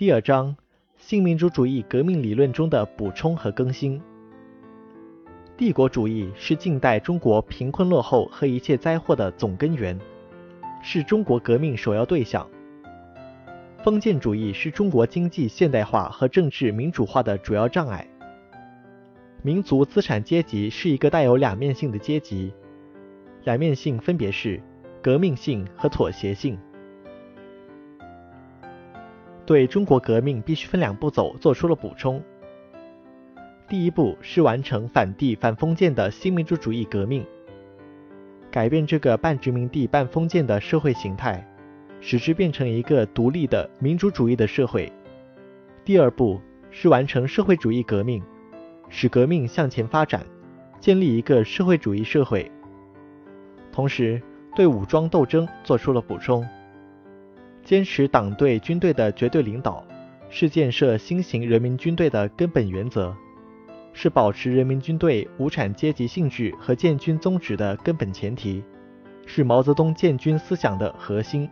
第二章：新民主主义革命理论中的补充和更新。帝国主义是近代中国贫困落后和一切灾祸的总根源，是中国革命首要对象。封建主义是中国经济现代化和政治民主化的主要障碍。民族资产阶级是一个带有两面性的阶级，两面性分别是革命性和妥协性。对中国革命必须分两步走做出了补充。第一步是完成反帝反封建的新民主主义革命，改变这个半殖民地半封建的社会形态，使之变成一个独立的民主主义的社会。第二步是完成社会主义革命，使革命向前发展，建立一个社会主义社会。同时，对武装斗争做出了补充，坚持党对军队的绝对领导，是建设新型人民军队的根本原则。是保持人民军队无产阶级性质和建军宗旨的根本前提，是毛泽东建军思想的核心。